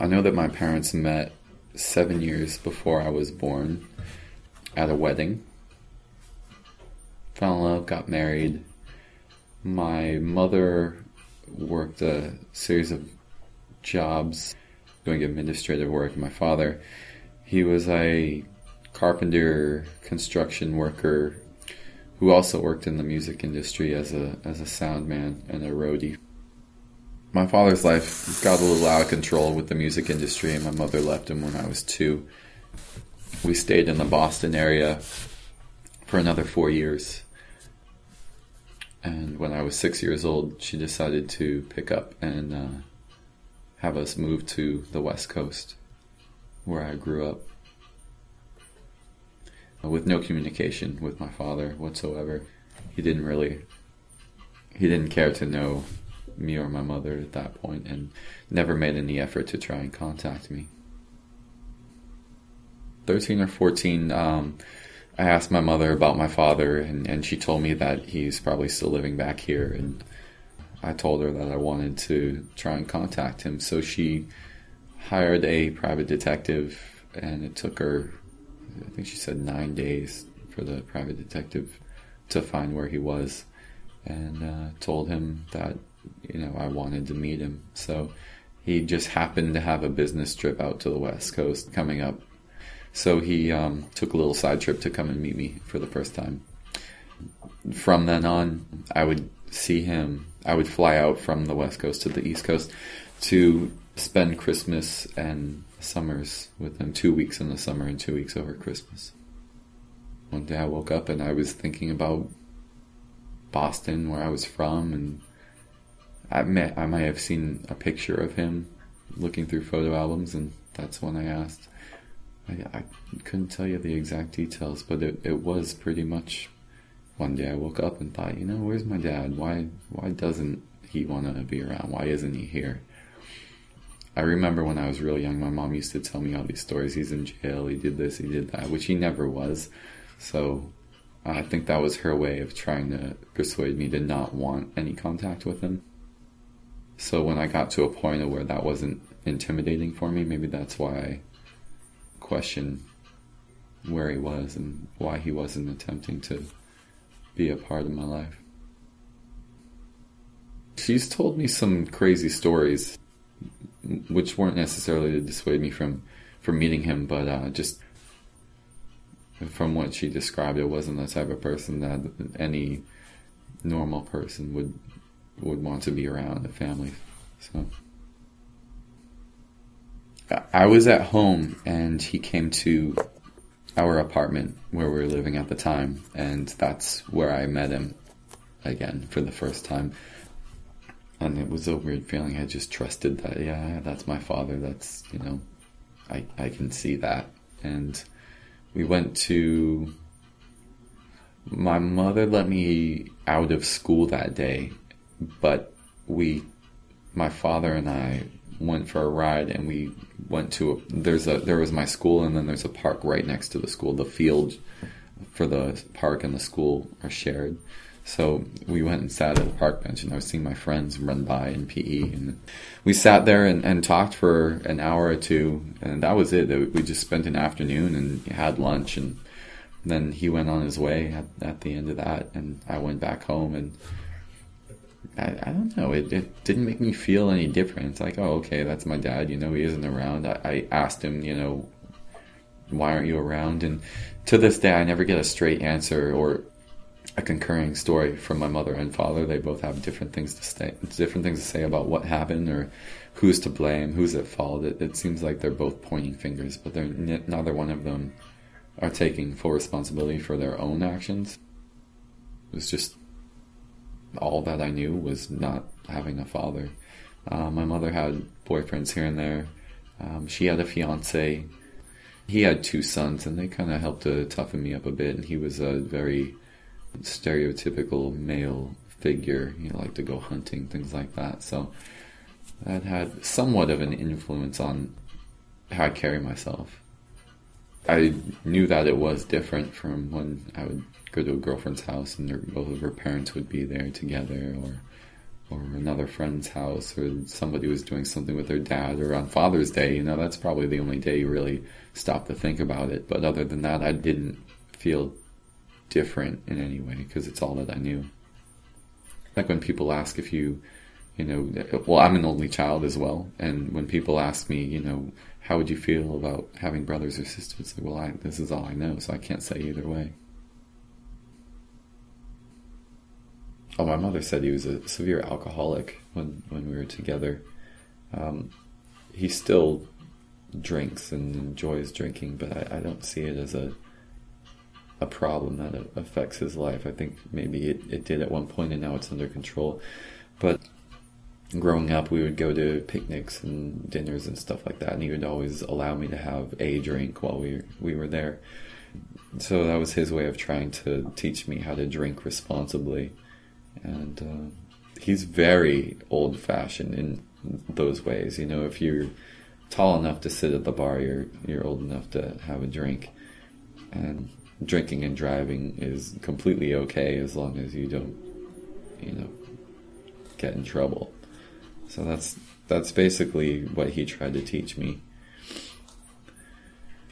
I know that my parents met seven years before I was born at a wedding. Fell in love, got married. My mother worked a series of jobs doing administrative work. My father, he was a carpenter, construction worker who also worked in the music industry as a as a sound man and a roadie. My father's life got a little out of control with the music industry, and my mother left him when I was two. We stayed in the Boston area for another four years. And when I was six years old, she decided to pick up and uh, have us move to the West Coast, where I grew up with no communication with my father whatsoever. He didn't really, he didn't care to know me or my mother at that point and never made any effort to try and contact me. 13 or 14, um, I asked my mother about my father, and, and she told me that he's probably still living back here. And I told her that I wanted to try and contact him. So she hired a private detective, and it took her I think she said nine days for the private detective to find where he was, and uh, told him that you know I wanted to meet him. So he just happened to have a business trip out to the West Coast coming up. So he um, took a little side trip to come and meet me for the first time. From then on, I would see him. I would fly out from the West Coast to the East Coast to spend Christmas and summers with them, two weeks in the summer and two weeks over Christmas. One day I woke up and I was thinking about Boston, where I was from, and I may, I might have seen a picture of him looking through photo albums, and that's when I asked. I, I couldn't tell you the exact details, but it, it was pretty much one day I woke up and thought, you know, where's my dad? Why why doesn't he want to be around? Why isn't he here? I remember when I was real young, my mom used to tell me all these stories. He's in jail. He did this. He did that, which he never was. So I think that was her way of trying to persuade me to not want any contact with him. So when I got to a point where that wasn't intimidating for me, maybe that's why I questioned where he was and why he wasn't attempting to be a part of my life. She's told me some crazy stories which weren't necessarily to dissuade me from from meeting him, but uh, just from what she described, it wasn't the type of person that any normal person would would want to be around the family. So I was at home and he came to our apartment where we were living at the time, and that's where I met him again for the first time and it was a weird feeling. I just trusted that, yeah, that's my father. That's, you know, I, I can see that. And we went to, my mother let me out of school that day, but we, my father and I went for a ride and we went to a, there's a, there was my school and then there's a park right next to the school. The field for the park and the school are shared. So we went and sat at a park bench, and I was seeing my friends run by in PE, and we sat there and, and talked for an hour or two, and that was it. We just spent an afternoon and had lunch, and then he went on his way at, at the end of that, and I went back home, and I, I don't know, it, it didn't make me feel any different. It's like, oh, okay, that's my dad, you know, he isn't around. I, I asked him, you know, why aren't you around? And to this day, I never get a straight answer or a concurring story from my mother and father. They both have different things to say, different things to say about what happened or who's to blame, who's at fault. It, it seems like they're both pointing fingers, but they're neither one of them are taking full responsibility for their own actions. It was just all that I knew was not having a father. Uh, my mother had boyfriends here and there. Um, she had a fiance. He had two sons, and they kind of helped to toughen me up a bit. And he was a very stereotypical male figure. He liked to go hunting, things like that. So that had somewhat of an influence on how I carry myself. I knew that it was different from when I would go to a girlfriend's house and both of her parents would be there together, or or another friend's house or somebody was doing something with their dad or on Father's Day, you know, that's probably the only day you really stop to think about it. But other than that, I didn't feel different in any way because it's all that I knew. Like when people ask if you, you know, well, I'm an only child as well. And when people ask me, you know, how would you feel about having brothers or sisters? Like, well, I, this is all I know, so I can't say either way. Oh, my mother said he was a severe alcoholic when, when we were together. Um, he still drinks and enjoys drinking, but I, I, don't see it as a a problem that affects his life. I think maybe it, it did at one point and now it's under control. But growing up, we would go to picnics and dinners and stuff like that, and he would always allow me to have a drink while we we were there. So that was his way of trying to teach me how to drink responsibly and uh, he's very old fashioned in those ways. You know, if you're tall enough to sit at the bar, you're you're old enough to have a drink, and drinking and driving is completely okay as long as you don't, you know, get in trouble. So that's that's basically what he tried to teach me.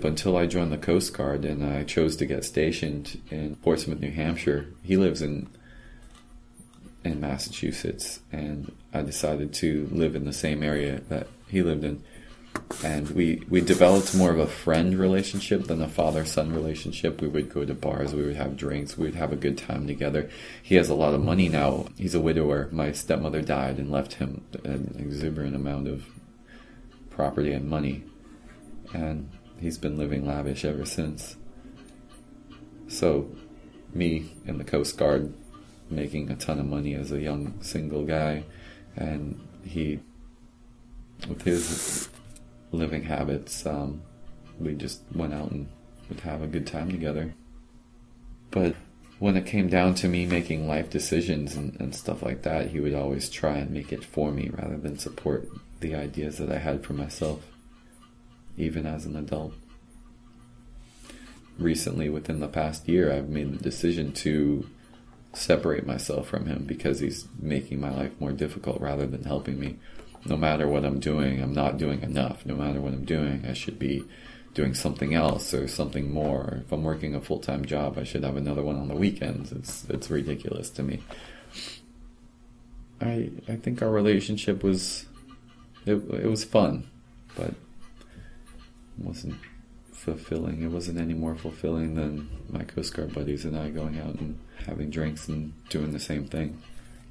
But until I joined the Coast Guard and I chose to get stationed in Portsmouth, New Hampshire, he lives in in Massachusetts, and I decided to live in the same area that he lived in. And we, we developed more of a friend relationship than a father son relationship. We would go to bars, we would have drinks, we would have a good time together. He has a lot of money now. He's a widower. My stepmother died and left him an exuberant amount of property and money. And he's been living lavish ever since. So, me and the Coast Guard making a ton of money as a young single guy, and he, with his living habits, um, we just went out and would have a good time together. But when it came down to me making life decisions and, and stuff like that, he would always try and make it for me rather than support the ideas that I had for myself, even as an adult. Recently, within the past year, I've made the decision to separate myself from him because he's making my life more difficult rather than helping me. No matter what I'm doing, I'm not doing enough. No matter what I'm doing, I should be doing something else or something more. If I'm working a full time job, I should have another one on the weekends. It's it's ridiculous to me. I I think our relationship was it it was fun, but it wasn't fulfilling. It wasn't any more fulfilling than my Coast Guard buddies and I going out and having drinks and doing the same thing.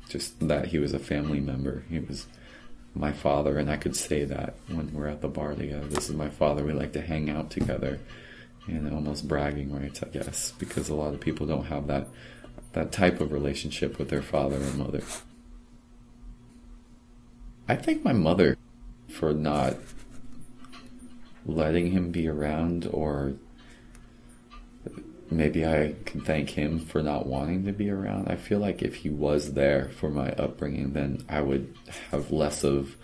Just that he was a family member. He was my father, and I could say that when we're at the bar together. This is my father. We like to hang out together, and almost bragging rights, I guess, because a lot of people don't have that that type of relationship with their father and mother. I thank my mother for not letting him be around or maybe I can thank him for not wanting to be around. I feel like if he was there for my upbringing, then I would have less of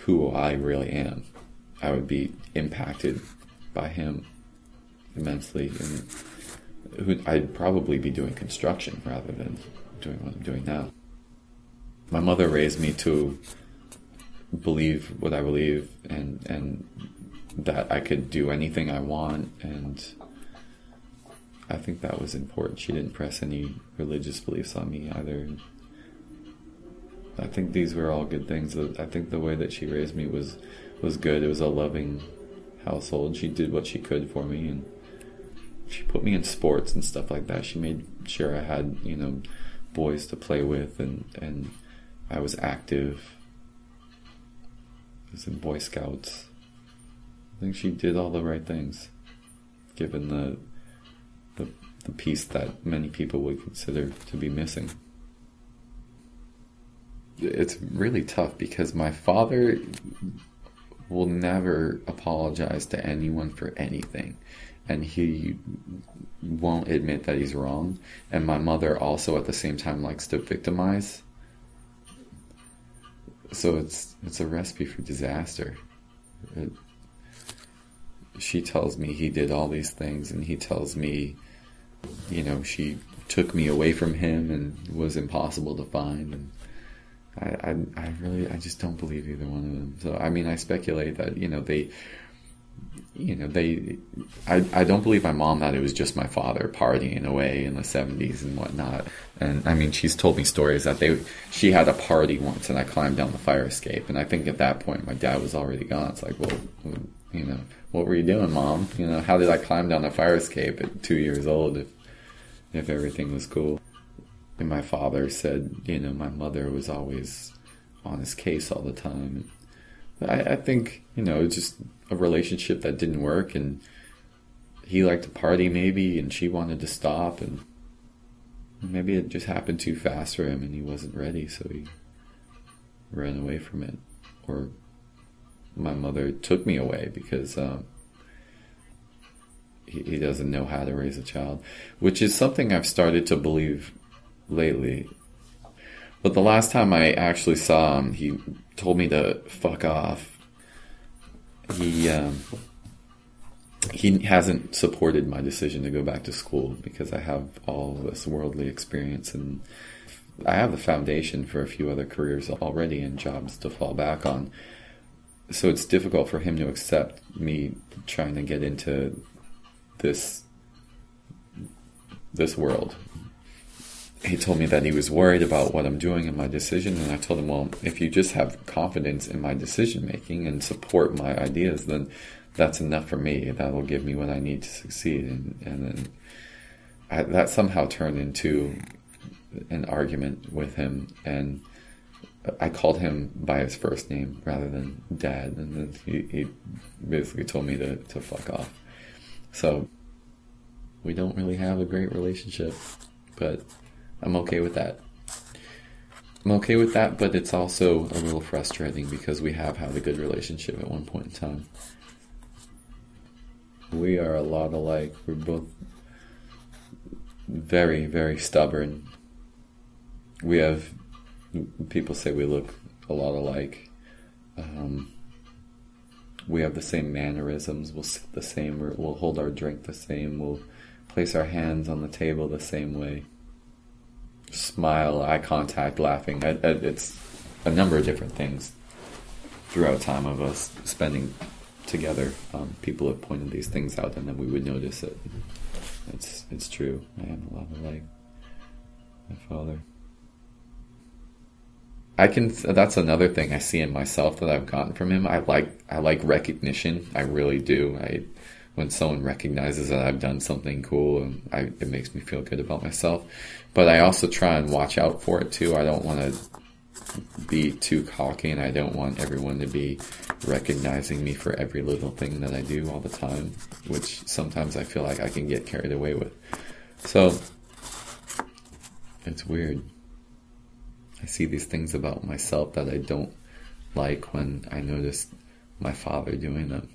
who I really am. I would be impacted by him immensely, and I'd probably be doing construction rather than doing what I'm doing now. My mother raised me to believe what I believe and and that I could do anything I want and I think that was important. She didn't press any religious beliefs on me either. I think these were all good things. I think the way that she raised me was was good. It was a loving household. She did what she could for me, and she put me in sports and stuff like that. She made sure I had you know boys to play with, and and I was active. I was in Boy Scouts. I think she did all the right things, given the the, the piece that many people would consider to be missing. It's really tough because my father will never apologize to anyone for anything. And he won't admit that he's wrong. And my mother also at the same time likes to victimize. So it's it's a recipe for disaster. It, she tells me he did all these things and he tells me you know, she took me away from him and was impossible to find. And I, I, I really, I just don't believe either one of them. So, I mean, I speculate that, you know, they, you know, they, I, I don't believe my mom that it was just my father partying away in the 70s and whatnot. And I mean, she's told me stories that they, she had a party once and I climbed down the fire escape. And I think at that point my dad was already gone. It's like, well, you know, what were you doing, mom? You know, how did I climb down the fire escape at two years old if, if everything was cool? And my father said, you know, my mother was always on his case all the time. I, I think, you know, just a relationship that didn't work and he liked to party maybe and she wanted to stop and maybe it just happened too fast for him and he wasn't ready so he ran away from it or my mother took me away because um, he, he doesn't know how to raise a child which is something i've started to believe lately but the last time i actually saw him he told me to fuck off he um, he hasn't supported my decision to go back to school because I have all this worldly experience and I have the foundation for a few other careers already and jobs to fall back on. So it's difficult for him to accept me trying to get into this this world he told me that he was worried about what I'm doing and my decision, and I told him, well, if you just have confidence in my decision making and support my ideas, then that's enough for me. That will give me what I need to succeed. And, and then I, that somehow turned into an argument with him, and I called him by his first name rather than dad, and then he, he basically told me to, to fuck off. So we don't really have a great relationship, but I'm okay with that. I'm okay with that, but it's also a little frustrating because we have had a good relationship at one point in time. We are a lot alike. We're both very, very stubborn. We have people say we look a lot alike. Um, we have the same mannerisms. We'll sit the same. We'll hold our drink the same. We'll place our hands on the table the same way smile, eye contact, laughing. It's a number of different things throughout time of us spending together. Um, people have pointed these things out, and then we would notice it. It's it's true. I am a lot like my father. I can. That's another thing I see in myself that I've gotten from him. I like. I like recognition. I really do. I when someone recognizes that I've done something cool and I, it makes me feel good about myself. But I also try and watch out for it too. I don't want to be too cocky and I don't want everyone to be recognizing me for every little thing that I do all the time, which sometimes I feel like I can get carried away with. So it's weird. I see these things about myself that I don't like when I notice my father doing them.